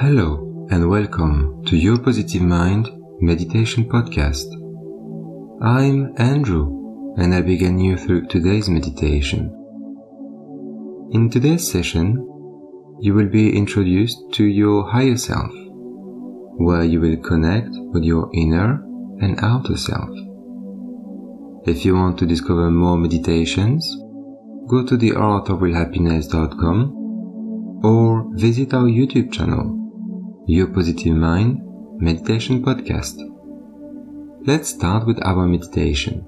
Hello and welcome to Your Positive Mind Meditation Podcast. I'm Andrew and I begin you through today's meditation. In today's session, you will be introduced to your higher self, where you will connect with your inner and outer self. If you want to discover more meditations, go to theartofrealhappiness.com or visit our YouTube channel, Your Positive Mind Meditation Podcast. Let's start with our meditation.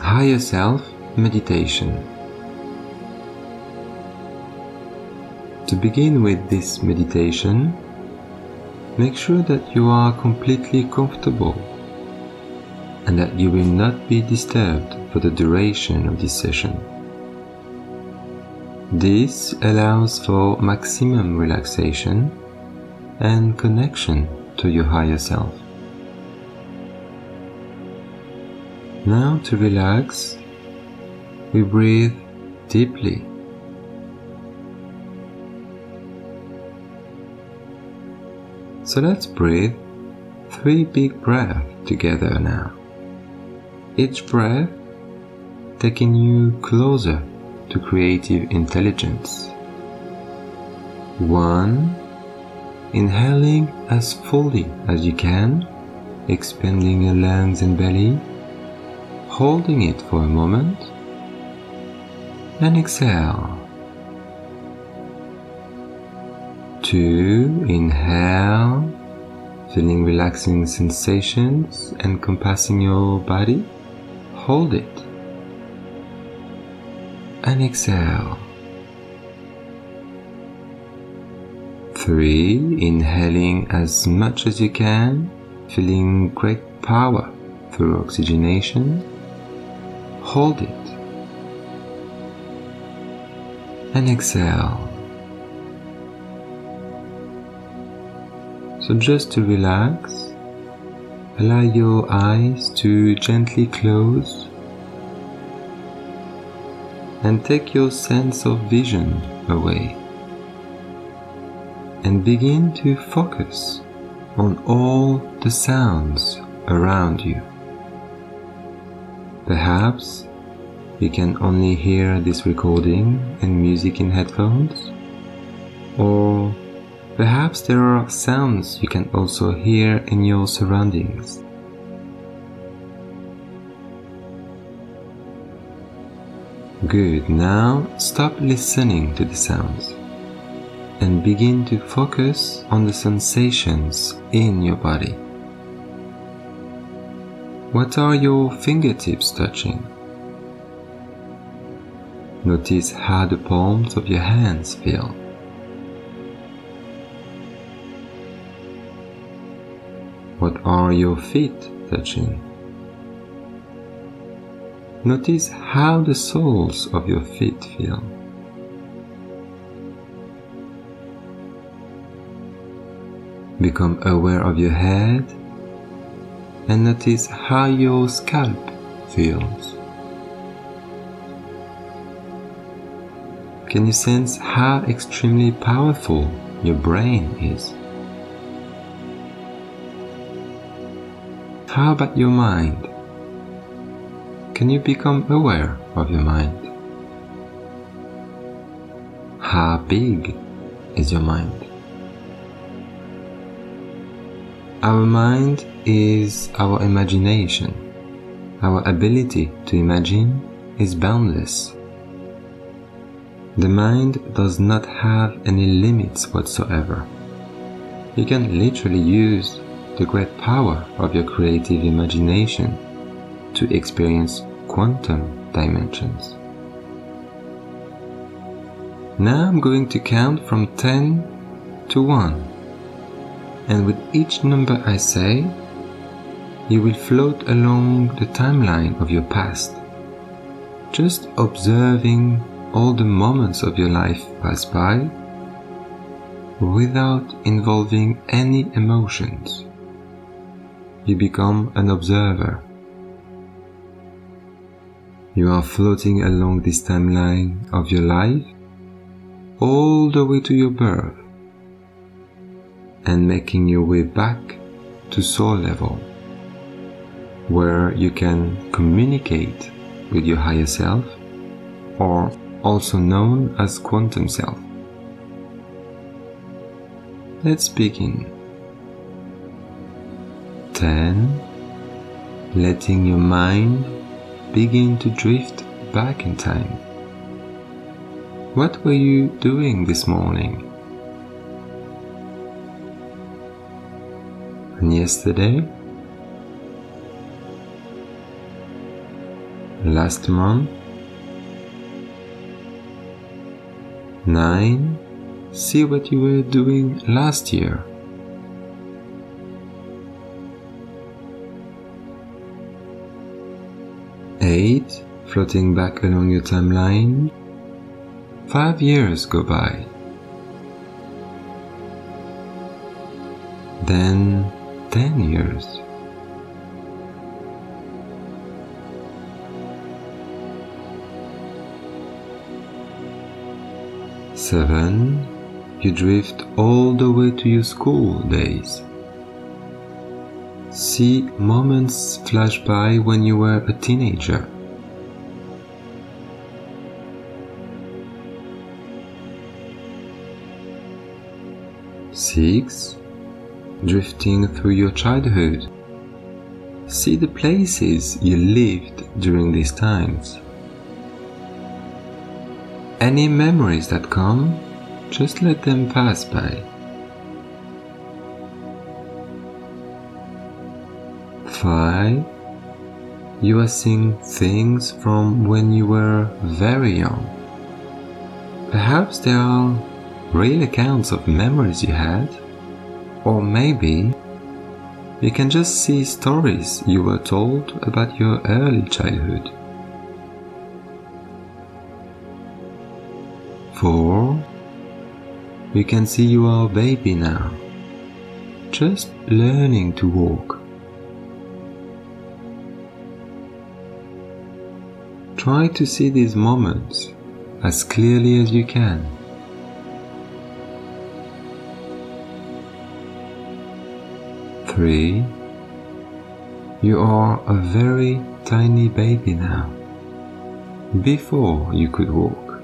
Higher Self Meditation. To begin with this meditation, make sure that you are completely comfortable and that you will not be disturbed for the duration of this session. This allows for maximum relaxation and connection to your higher self. Now to relax, we breathe deeply. So let's breathe three big breaths together now. Each breath taking you closer to creative intelligence. One, inhaling as fully as you can, expanding your lungs and belly holding it for a moment, and exhale. Two, inhale, feeling relaxing sensations encompassing your body, hold it, and exhale. Three, inhaling as much as you can, feeling great power through oxygenation hold it, and exhale. So, just to relax, allow your eyes to gently close and take your sense of vision away and begin to focus on all the sounds around you. Perhaps you can only hear this recording and music in headphones, or perhaps there are sounds you can also hear in your surroundings. Good, now stop listening to the sounds and begin to focus on the sensations in your body. What are your fingertips touching? Notice how the palms of your hands feel. Are your feet touching? Notice how the soles of your feet feel. Become aware of your head and notice how your scalp feels. Can you sense how extremely powerful your brain is? How about your mind? Can you become aware of your mind? How big is your mind? Our mind is our imagination. Our ability to imagine is boundless. The mind does not have any limits whatsoever. You can literally use the great power of your creative imagination to experience quantum dimensions. Now I'm going to count from 10 to 1 and with each number I say, you will float along the timeline of your past, just observing all the moments of your life pass by, without involving any emotions. You become an observer. You are floating along this timeline of your life all the way to your birth and making your way back to soul level where you can communicate with your higher self or also known as quantum self. Let's begin. 10. Letting your mind begin to drift back in time. What were you doing this morning? And yesterday? Last month? 9. See what you were doing last year. Eight, floating back along your timeline. Five years go by. Then ten years. Seven, you drift all the way to your school days. See moments flash by when you were a teenager. Six, drifting through your childhood. See the places you lived during these times. Any memories that come, just let them pass by. 5. You are seeing things from when you were very young. Perhaps they are real accounts of memories you had, or maybe you can just see stories you were told about your early childhood. 4. You can see you are a baby now, just learning to walk. Try to see these moments as clearly as you can. Three, you are a very tiny baby now, before you could walk.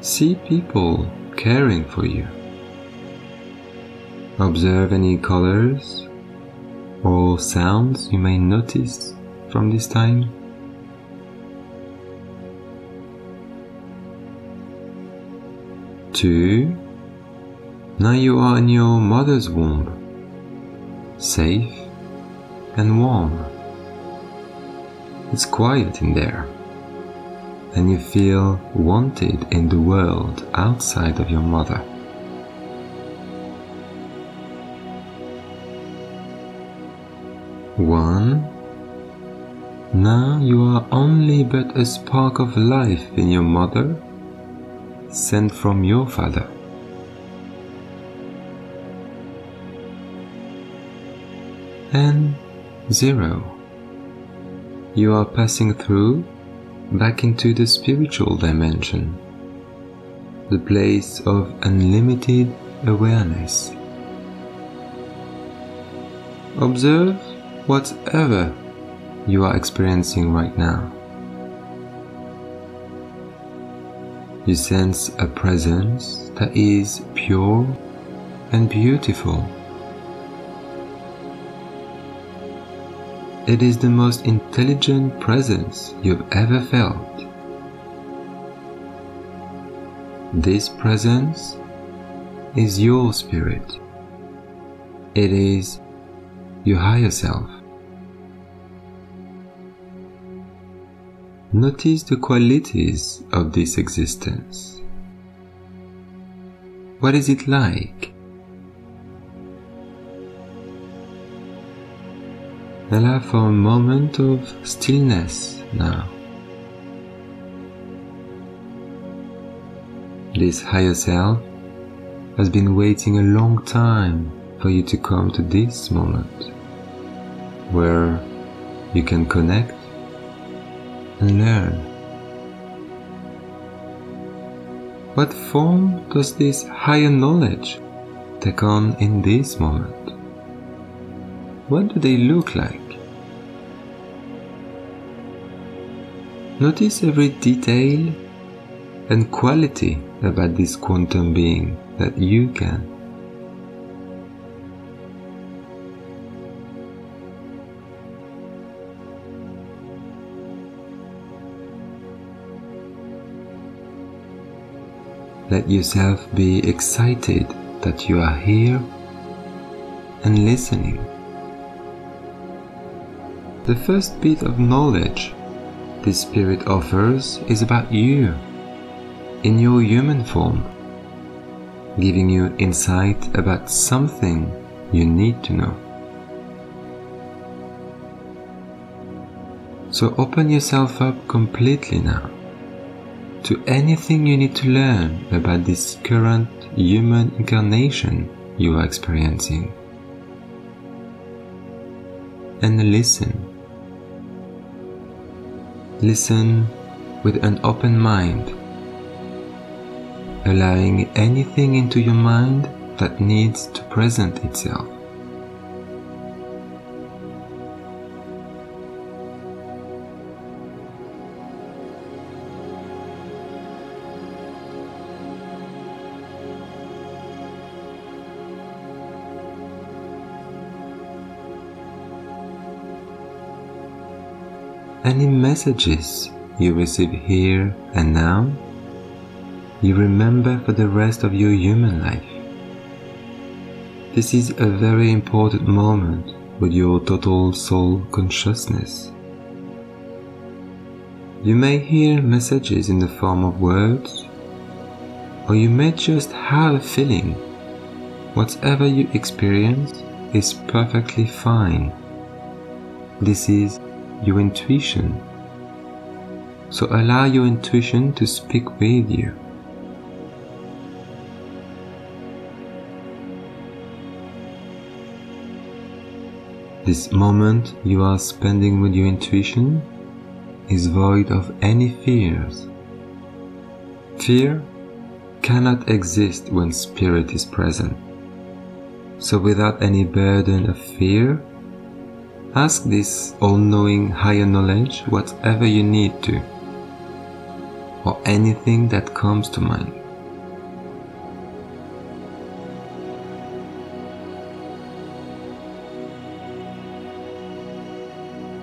See people caring for you. Observe any colors or sounds you may notice from this time. Two, now you are in your mother's womb, safe and warm. It's quiet in there, and you feel wanted in the world outside of your mother. One. Now you are only but a spark of life in your mother, sent from your father. And zero. You are passing through back into the spiritual dimension, the place of unlimited awareness. Observe whatever you are experiencing right now. You sense a presence that is pure and beautiful. It is the most intelligent presence you've ever felt. This presence is your spirit. It is your higher self. Notice the qualities of this existence. What is it like? Allow for a moment of stillness now. this higher self has been waiting a long time for you to come to this moment where you can connect and learn. What form does this higher knowledge take on in this moment? What do they look like? Notice every detail and quality about this quantum being that you can. Let yourself be excited that you are here and listening. The first bit of knowledge this spirit offers is about you in your human form, giving you insight about something you need to know. So open yourself up completely now to anything you need to learn about this current human incarnation you are experiencing. And listen. Listen with an open mind allowing anything into your mind that needs to present itself. Any messages you receive here and now you remember for the rest of your human life. This is a very important moment with your total soul consciousness. You may hear messages in the form of words, or you may just have a feeling. Whatever you experience is perfectly fine. This is your intuition. So allow your intuition to speak with you. This moment you are spending with your intuition is void of any fears. Fear cannot exist when spirit is present. So without any burden of fear, ask this all-knowing higher knowledge whatever you need to, or anything that comes to mind.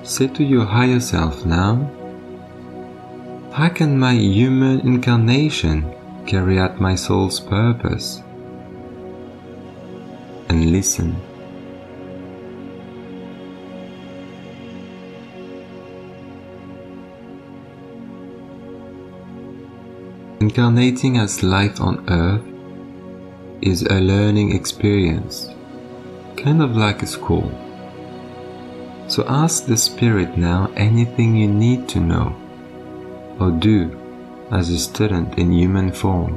Say to your higher self now, how can my human incarnation carry out my soul's purpose? And listen. Incarnating as life on earth is a learning experience, kind of like a school. So ask the Spirit now anything you need to know or do as a student in human form.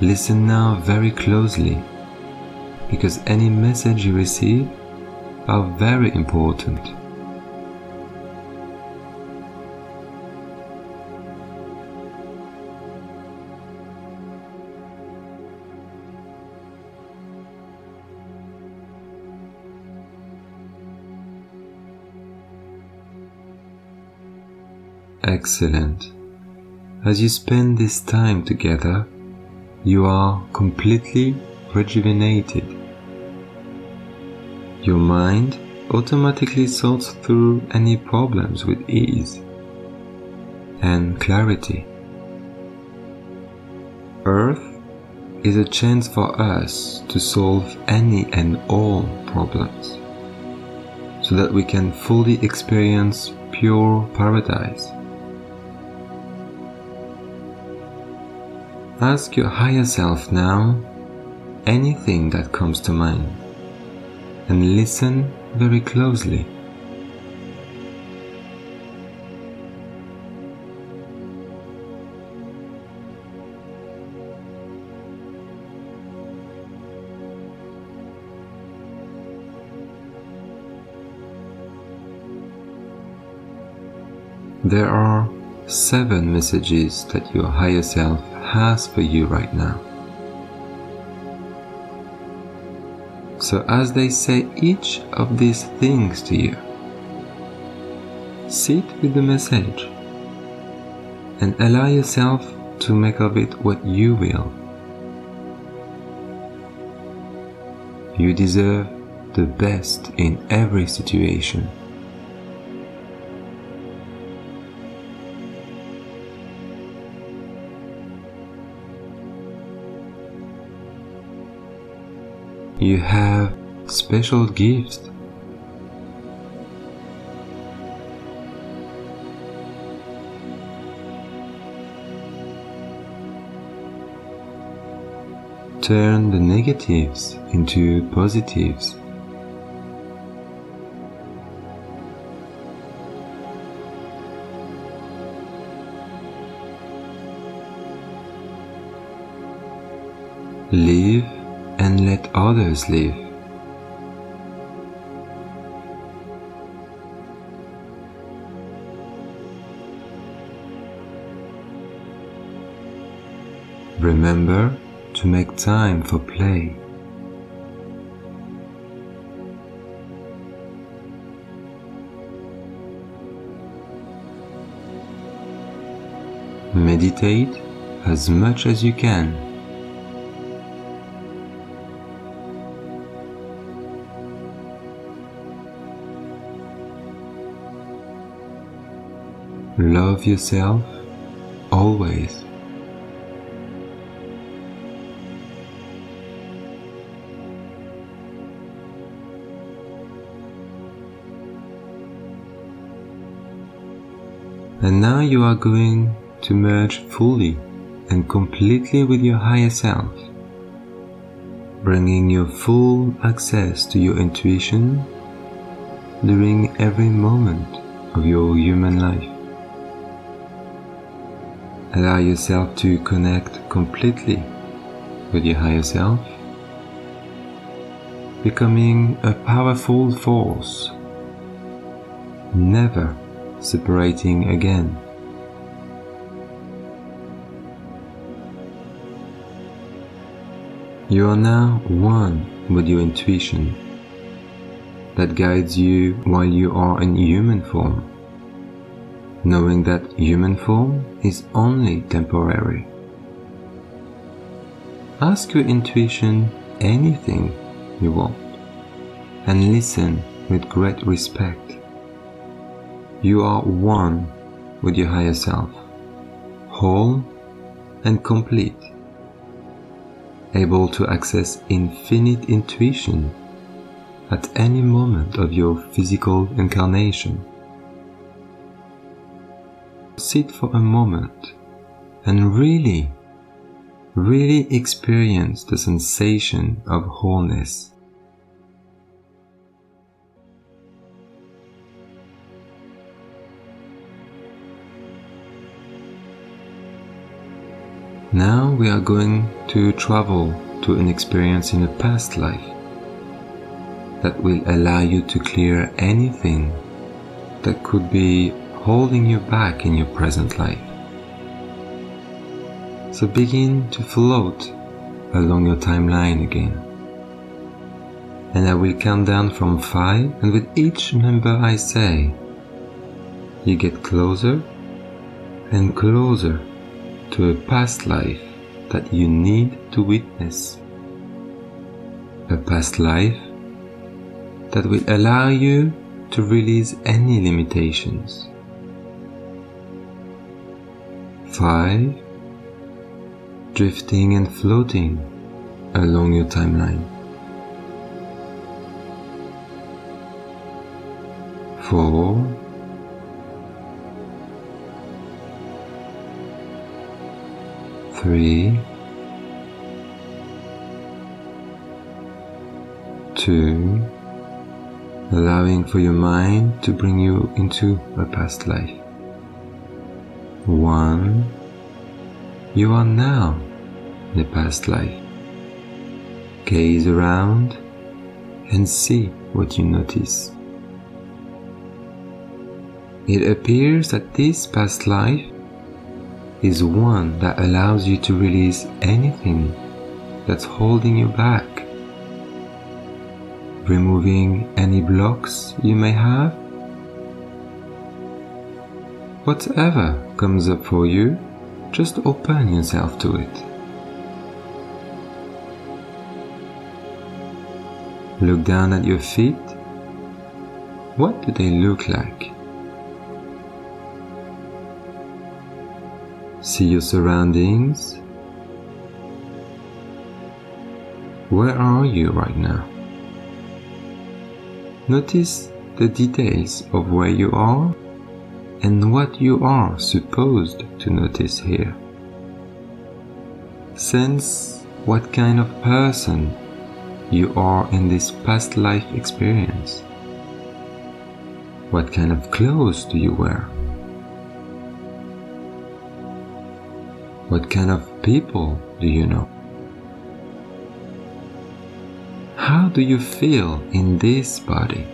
Listen now very closely because any message you receive are very important. Excellent. As you spend this time together, you are completely rejuvenated. Your mind automatically sorts through any problems with ease and clarity. Earth is a chance for us to solve any and all problems so that we can fully experience pure paradise. Ask your higher self now anything that comes to mind and listen very closely. There are seven messages that your higher self has for you right now. So, as they say each of these things to you, sit with the message and allow yourself to make of it what you will. You deserve the best in every situation. You have special gifts. Turn the negatives into positives. Live and let others live. Remember to make time for play. Meditate as much as you can. Love yourself always. And now you are going to merge fully and completely with your higher self, bringing your full access to your intuition during every moment of your human life. Allow yourself to connect completely with your higher self, becoming a powerful force, never separating again. You are now one with your intuition that guides you while you are in human form knowing that human form is only temporary. Ask your intuition anything you want and listen with great respect. You are one with your higher self, whole and complete, able to access infinite intuition at any moment of your physical incarnation sit for a moment and really, really experience the sensation of wholeness. Now we are going to travel to an experience in a past life that will allow you to clear anything that could be holding you back in your present life. So begin to float along your timeline again. And I will count down from five, and with each number I say, you get closer and closer to a past life that you need to witness. A past life that will allow you to release any limitations five, drifting and floating along your timeline. Four, three, two, allowing for your mind to bring you into a past life. One, you are now the past life. Gaze around and see what you notice. it appears that this past life is one that allows you to release anything that's holding you back, removing any blocks you may have. Whatever comes up for you, just open yourself to it. Look down at your feet. What do they look like? See your surroundings. Where are you right now? Notice the details of where you are and what you are supposed to notice here. Sense what kind of person you are in this past life experience. What kind of clothes do you wear? What kind of people do you know? How do you feel in this body?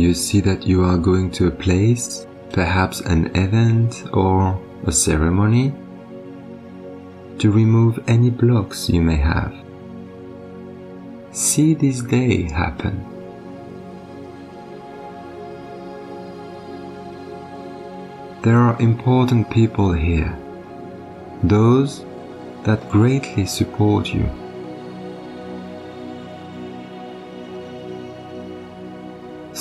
You see that you are going to a place, perhaps an event or a ceremony, to remove any blocks you may have. See this day happen. There are important people here, those that greatly support you.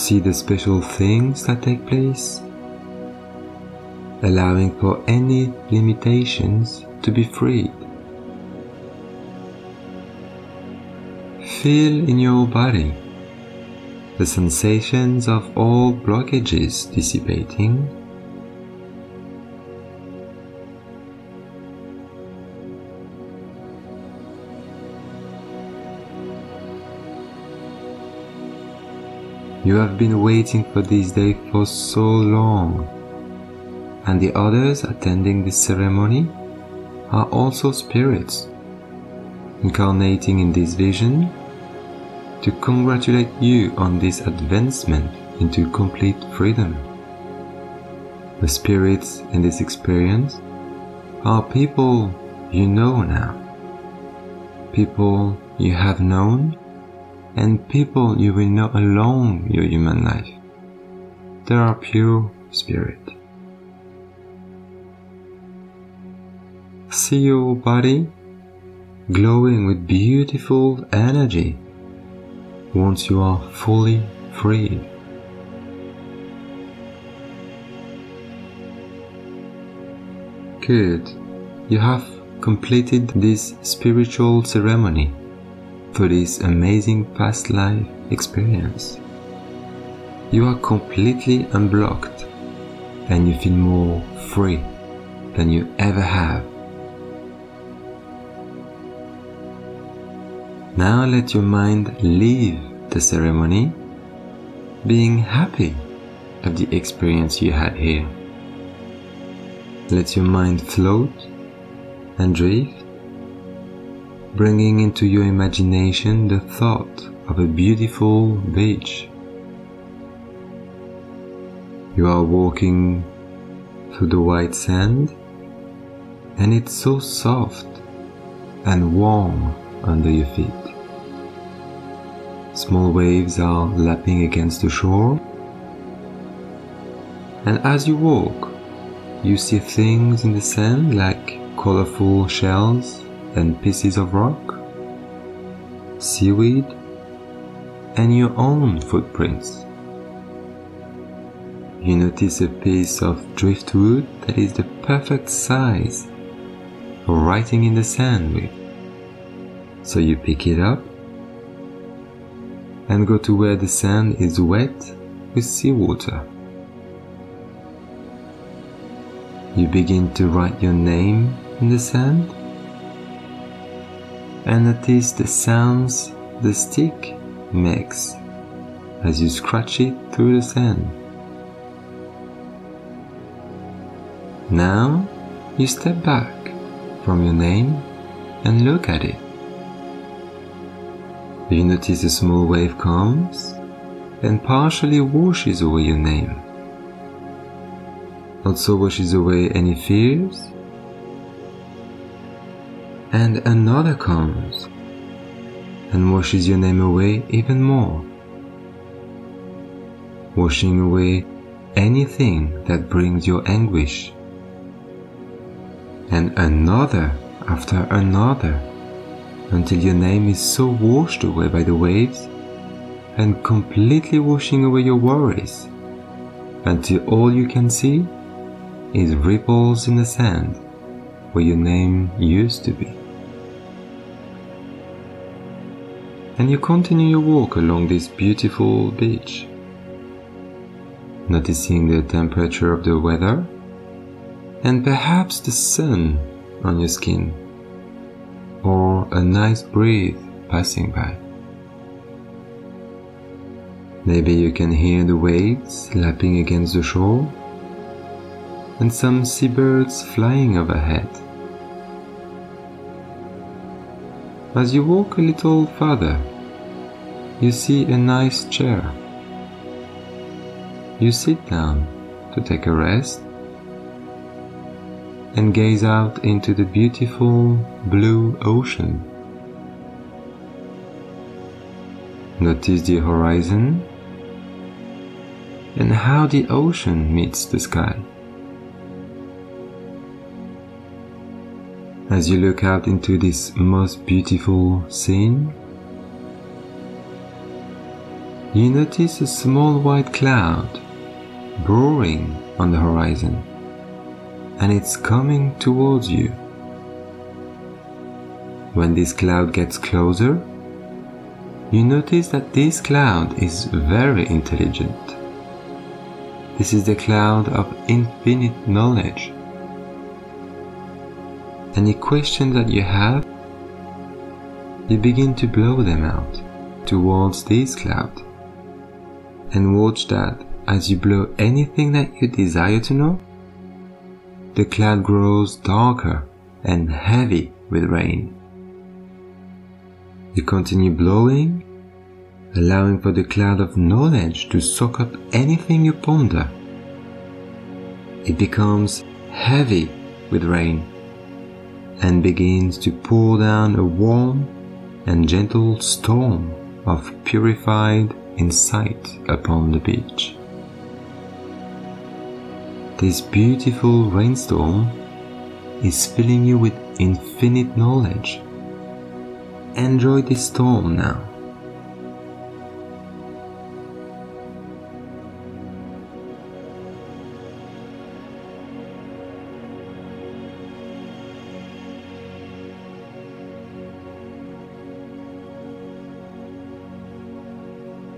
See the special things that take place, allowing for any limitations to be freed. Feel in your body the sensations of all blockages dissipating You have been waiting for this day for so long, and the others attending this ceremony are also spirits, incarnating in this vision to congratulate you on this advancement into complete freedom. The spirits in this experience are people you know now, people you have known and people you will know along your human life. They are pure spirit. See your body glowing with beautiful energy once you are fully free. Good. You have completed this spiritual ceremony for this amazing past life experience. You are completely unblocked and you feel more free than you ever have. Now let your mind leave the ceremony being happy of the experience you had here. Let your mind float and drift bringing into your imagination the thought of a beautiful beach. You are walking through the white sand and it's so soft and warm under your feet. Small waves are lapping against the shore and as you walk you see things in the sand like colorful shells and pieces of rock, seaweed, and your own footprints. You notice a piece of driftwood that is the perfect size for writing in the sand with. So you pick it up and go to where the sand is wet with seawater. You begin to write your name in the sand and notice the sounds the stick makes as you scratch it through the sand. Now you step back from your name and look at it. You notice a small wave comes and partially washes away your name. Also washes away any fears. And another comes and washes your name away even more, washing away anything that brings your anguish. And another after another until your name is so washed away by the waves and completely washing away your worries until all you can see is ripples in the sand where your name used to be. And you continue your walk along this beautiful beach, noticing the temperature of the weather and perhaps the sun on your skin or a nice breeze passing by. Maybe you can hear the waves lapping against the shore and some seabirds flying overhead. As you walk a little further, you see a nice chair. You sit down to take a rest and gaze out into the beautiful blue ocean. Notice the horizon and how the ocean meets the sky. As you look out into this most beautiful scene, you notice a small white cloud brewing on the horizon and it's coming towards you. When this cloud gets closer, you notice that this cloud is very intelligent. This is the cloud of infinite knowledge. Any questions that you have, you begin to blow them out towards this cloud. And watch that as you blow anything that you desire to know, the cloud grows darker and heavy with rain. You continue blowing, allowing for the cloud of knowledge to soak up anything you ponder. It becomes heavy with rain and begins to pour down a warm and gentle storm of purified insight upon the beach. This beautiful rainstorm is filling you with infinite knowledge. Enjoy this storm now.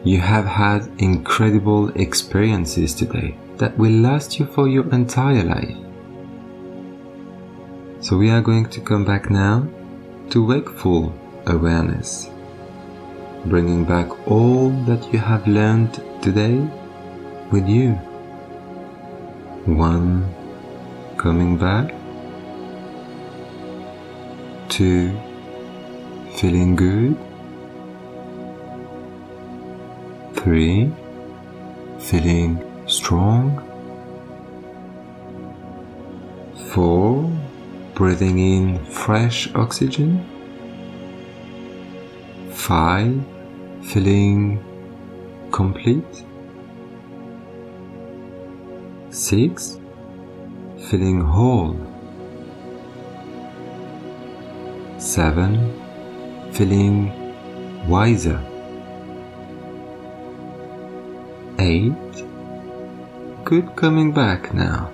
You have had incredible experiences today that will last you for your entire life. So we are going to come back now to wakeful awareness, bringing back all that you have learned today with you. One, coming back. Two, feeling good. Three, feeling strong. Four, breathing in fresh oxygen. Five, feeling complete. Six, feeling whole. Seven, feeling wiser. Eight, good coming back now.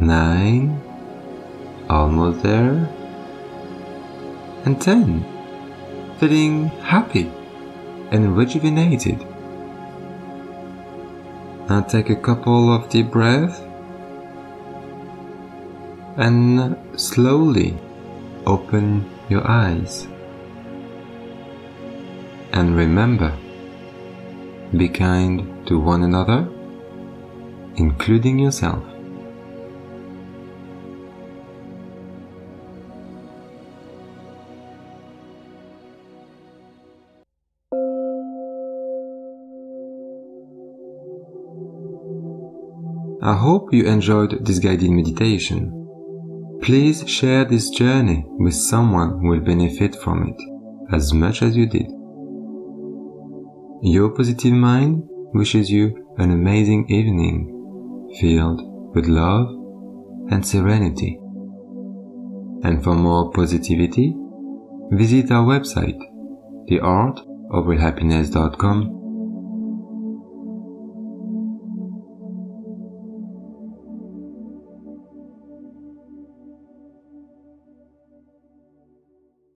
Nine, almost there. And ten, feeling happy and rejuvenated. Now take a couple of deep breaths and slowly open your eyes. And remember, be kind to one another, including yourself. I hope you enjoyed this guided meditation. Please share this journey with someone who will benefit from it as much as you did. Your positive mind wishes you an amazing evening filled with love and serenity. And for more positivity, visit our website, theartofrealhappiness.com